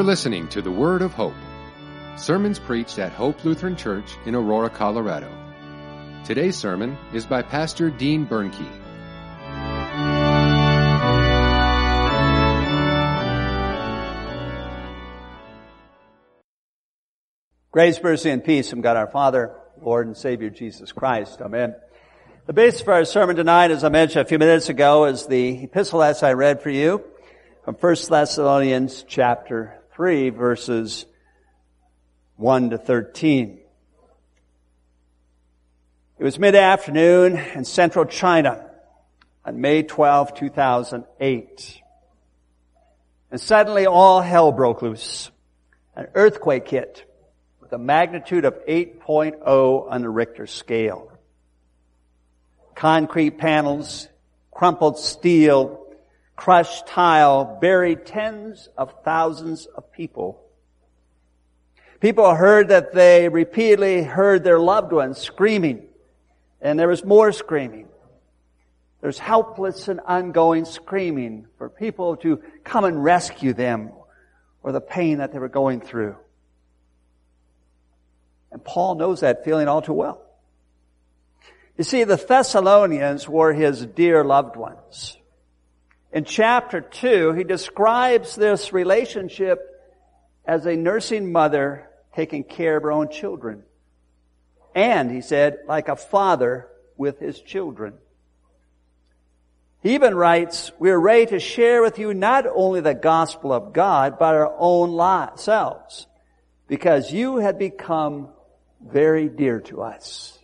You're listening to the Word of Hope, sermons preached at Hope Lutheran Church in Aurora, Colorado. Today's sermon is by Pastor Dean Bernke. Grace, mercy, and peace from God our Father, Lord and Savior Jesus Christ. Amen. The basis for our sermon tonight, as I mentioned a few minutes ago, is the epistle as I read for you from 1 Thessalonians chapter 3 verses 1 to 13. It was mid-afternoon in central China on May 12, 2008. And suddenly all hell broke loose. An earthquake hit with a magnitude of 8.0 on the Richter scale. Concrete panels, crumpled steel, crushed tile buried tens of thousands of people. People heard that they repeatedly heard their loved ones screaming, and there was more screaming. There's helpless and ongoing screaming for people to come and rescue them or the pain that they were going through. And Paul knows that feeling all too well. You see, the Thessalonians were his dear loved ones. In chapter 2, he describes this relationship as a nursing mother taking care of her own children. And, he said, like a father with his children. He even writes, we are ready to share with you not only the gospel of God, but our own selves, because you had become very dear to us.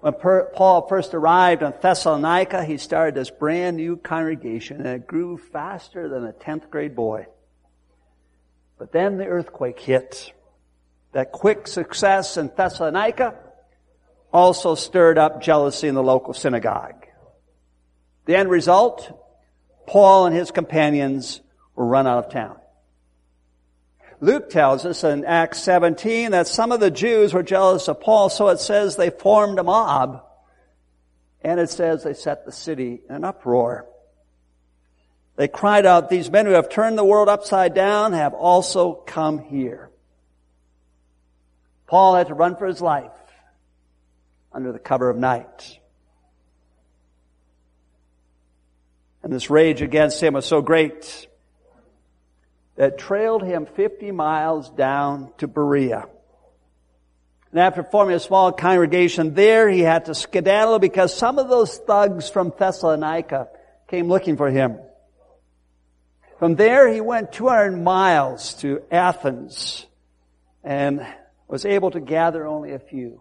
When Paul first arrived in Thessalonica, he started this brand new congregation and it grew faster than a 10th grade boy. But then the earthquake hit. That quick success in Thessalonica also stirred up jealousy in the local synagogue. The end result, Paul and his companions were run out of town. Luke tells us in Acts 17 that some of the Jews were jealous of Paul, so it says they formed a mob. And it says they set the city in an uproar. They cried out, these men who have turned the world upside down have also come here. Paul had to run for his life under the cover of night. And this rage against him was so great that trailed him 50 miles down to Berea. And after forming a small congregation there, he had to skedaddle because some of those thugs from Thessalonica came looking for him. From there, he went 200 miles to Athens and was able to gather only a few.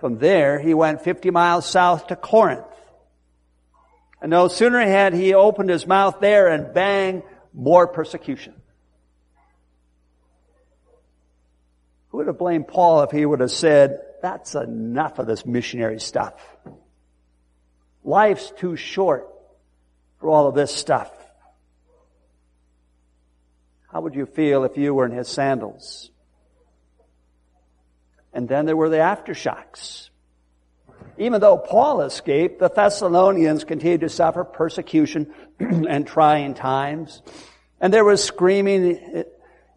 From there, he went 50 miles south to Corinth. And no sooner had he opened his mouth there and bang, more persecution. Who would have blamed Paul if he would have said, that's enough of this missionary stuff. Life's too short for all of this stuff. How would you feel if you were in his sandals? And then there were the aftershocks. Even though Paul escaped, the Thessalonians continued to suffer persecution and trying times. And there was screaming,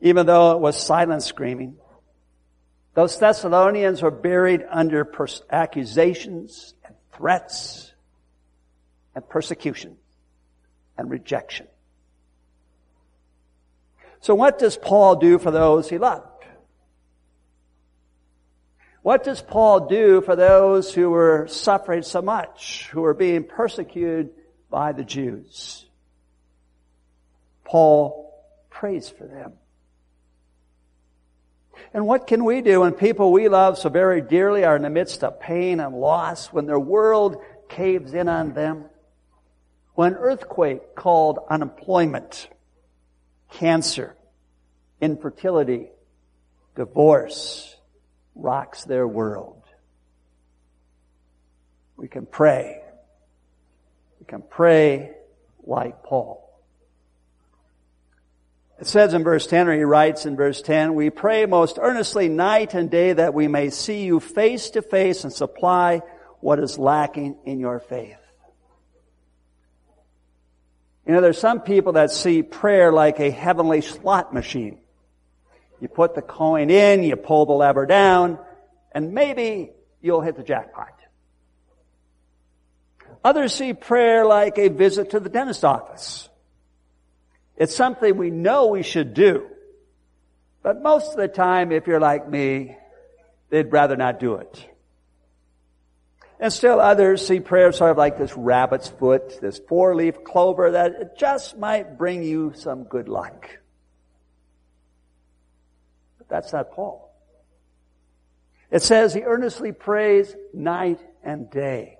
even though it was silent screaming. Those Thessalonians were buried under pers- accusations and threats and persecution and rejection. So what does Paul do for those he loved? What does Paul do for those who were suffering so much, who were being persecuted by the Jews? Paul prays for them. And what can we do when people we love so very dearly are in the midst of pain and loss, when their world caves in on them? When earthquake called unemployment, cancer, infertility, divorce, rocks their world. We can pray. We can pray like Paul. It says in verse 10, or he writes in verse 10, we pray most earnestly night and day that we may see you face to face and supply what is lacking in your faith. You know, there's some people that see prayer like a heavenly slot machine. You put the coin in, you pull the lever down, and maybe you'll hit the jackpot. Others see prayer like a visit to the dentist office. It's something we know we should do. But most of the time, if you're like me, they'd rather not do it. And still others see prayer sort of like this rabbit's foot, this four-leaf clover that just might bring you some good luck. That's not Paul. It says he earnestly prays night and day.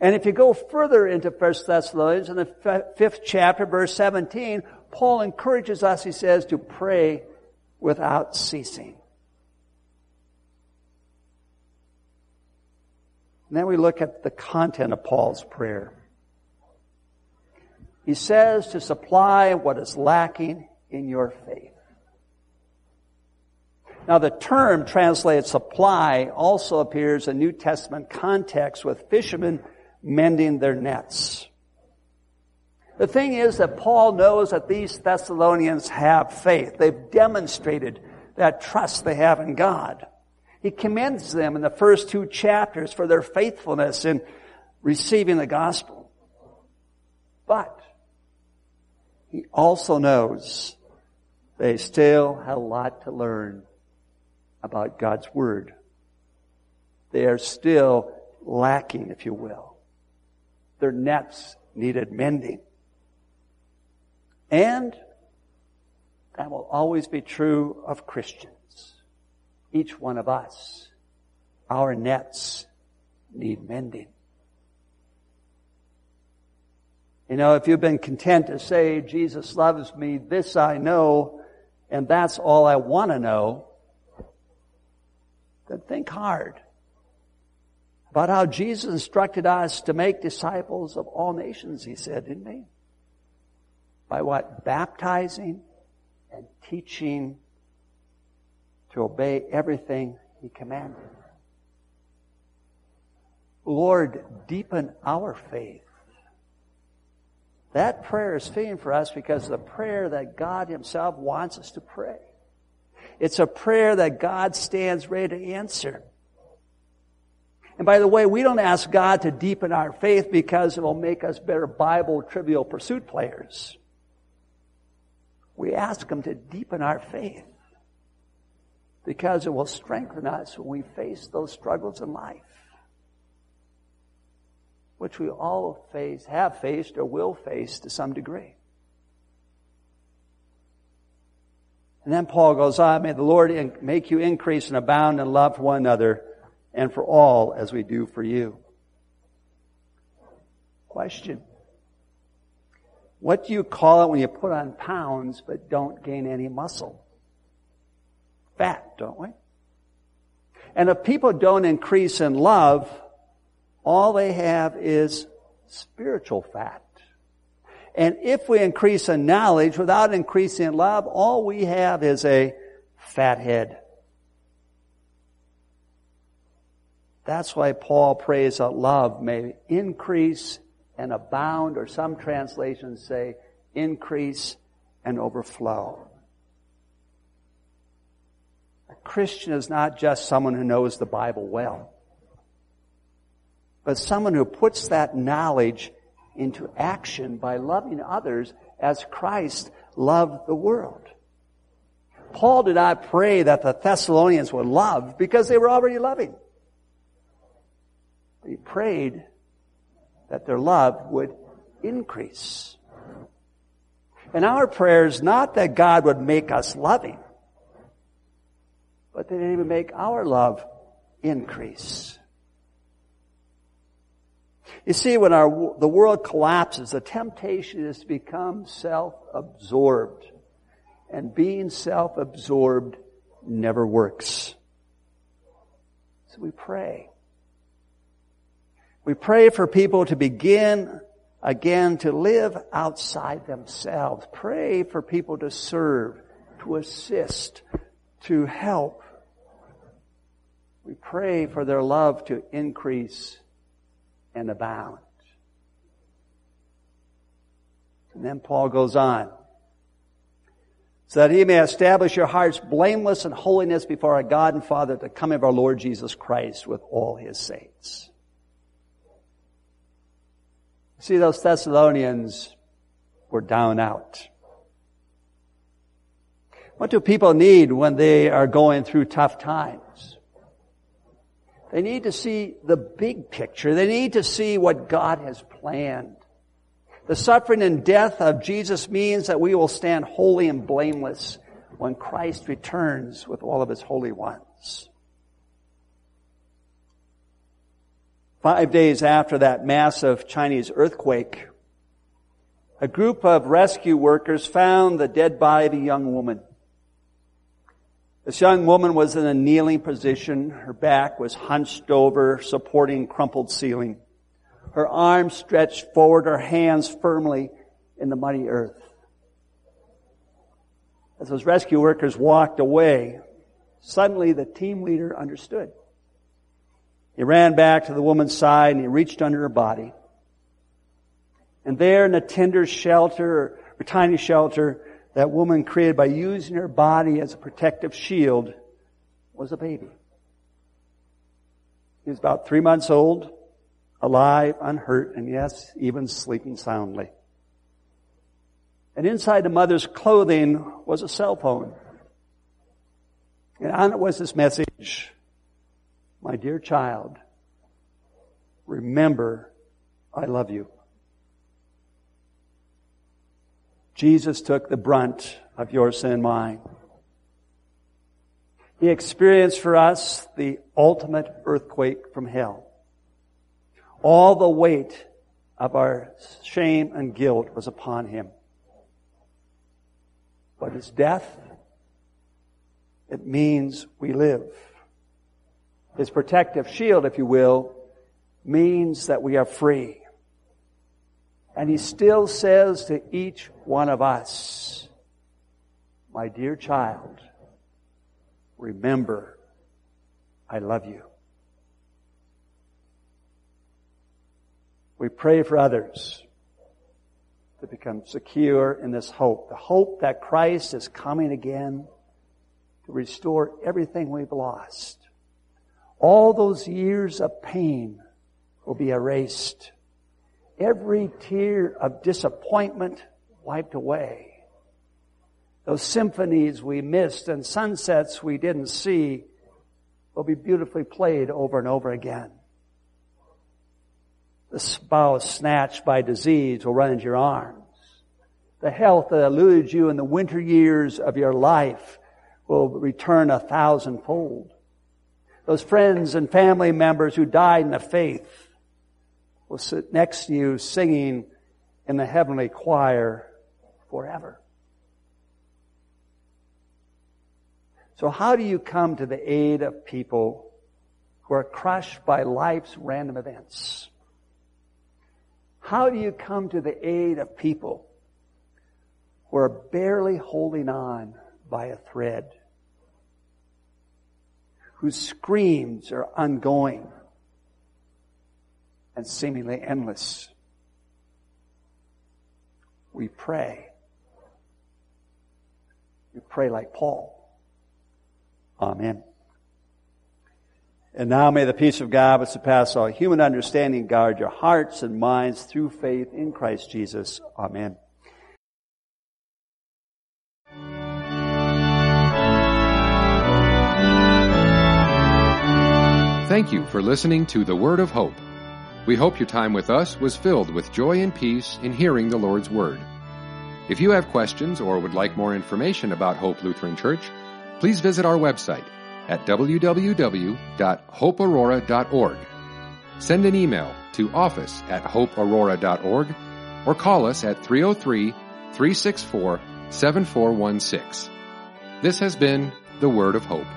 And if you go further into 1 Thessalonians in the fifth chapter, verse 17, Paul encourages us, he says, to pray without ceasing. And then we look at the content of Paul's prayer. He says to supply what is lacking in your faith. Now the term translated supply also appears in New Testament context with fishermen mending their nets. The thing is that Paul knows that these Thessalonians have faith. They've demonstrated that trust they have in God. He commends them in the first two chapters for their faithfulness in receiving the gospel. But he also knows they still have a lot to learn about God's Word. They are still lacking, if you will. Their nets needed mending. And that will always be true of Christians. Each one of us. Our nets need mending. You know, if you've been content to say, Jesus loves me, this I know, and that's all I want to know, then think hard about how Jesus instructed us to make disciples of all nations, he said, didn't he? By what? Baptizing and teaching to obey everything he commanded. Lord, deepen our faith. That prayer is fitting for us because the prayer that God himself wants us to pray. It's a prayer that God stands ready to answer. And by the way, we don't ask God to deepen our faith because it will make us better Bible trivial pursuit players. We ask Him to deepen our faith because it will strengthen us when we face those struggles in life, which we all face, have faced, or will face to some degree. And then Paul goes on, may the Lord make you increase and abound in love for one another and for all as we do for you. Question. What do you call it when you put on pounds but don't gain any muscle? Fat, don't we? And if people don't increase in love, all they have is spiritual fat. And if we increase in knowledge without increasing in love, all we have is a fat head. That's why Paul prays that love may increase and abound, or some translations say increase and overflow. A Christian is not just someone who knows the Bible well, but someone who puts that knowledge into action by loving others as Christ loved the world. Paul did not pray that the Thessalonians would love because they were already loving. He prayed that their love would increase. And our prayer is not that God would make us loving, but that He would make our love increase. You see, when our, the world collapses, the temptation is to become self-absorbed. And being self-absorbed never works. So we pray. We pray for people to begin again to live outside themselves. Pray for people to serve, to assist, to help. We pray for their love to increase and the abound. And then Paul goes on. So that he may establish your hearts blameless and holiness before our God and Father at the coming of our Lord Jesus Christ with all his saints. See, those Thessalonians were down out. What do people need when they are going through tough times? They need to see the big picture. They need to see what God has planned. The suffering and death of Jesus means that we will stand holy and blameless when Christ returns with all of his holy ones. Five days after that massive Chinese earthquake, a group of rescue workers found the dead body of a young woman. This young woman was in a kneeling position. Her back was hunched over, supporting crumpled ceiling. Her arms stretched forward, her hands firmly in the muddy earth. As those rescue workers walked away, suddenly the team leader understood. He ran back to the woman's side and he reached under her body. And there in a tender shelter, or tiny shelter, that woman created by using her body as a protective shield was a baby. He was about three months old, alive, unhurt, and yes, even sleeping soundly. And inside the mother's clothing was a cell phone. And on it was this message, my dear child, remember I love you. Jesus took the brunt of your sin mine. He experienced for us the ultimate earthquake from hell. All the weight of our shame and guilt was upon him. But his death, it means we live. His protective shield, if you will, means that we are free. And he still says to each one of us, my dear child, remember, I love you. We pray for others to become secure in this hope. The hope that Christ is coming again to restore everything we've lost. All those years of pain will be erased every tear of disappointment wiped away. Those symphonies we missed and sunsets we didn't see will be beautifully played over and over again. The spouse snatched by disease will run into your arms. The health that eluded you in the winter years of your life will return a thousandfold. Those friends and family members who died in the faith will sit next to you singing in the heavenly choir forever. So how do you come to the aid of people who are crushed by life's random events? How do you come to the aid of people who are barely holding on by a thread? Whose screams are ongoing? And seemingly endless. We pray. We pray like Paul. Amen. And now may the peace of God which surpasses all human understanding guard your hearts and minds through faith in Christ Jesus. Amen. Thank you for listening to The Word of Hope. We hope your time with us was filled with joy and peace in hearing the Lord's Word. If you have questions or would like more information about Hope Lutheran Church, please visit our website at www.hopeaurora.org. Send an email to office at hopeaurora.org or call us at 303 364 7416. This has been the Word of Hope.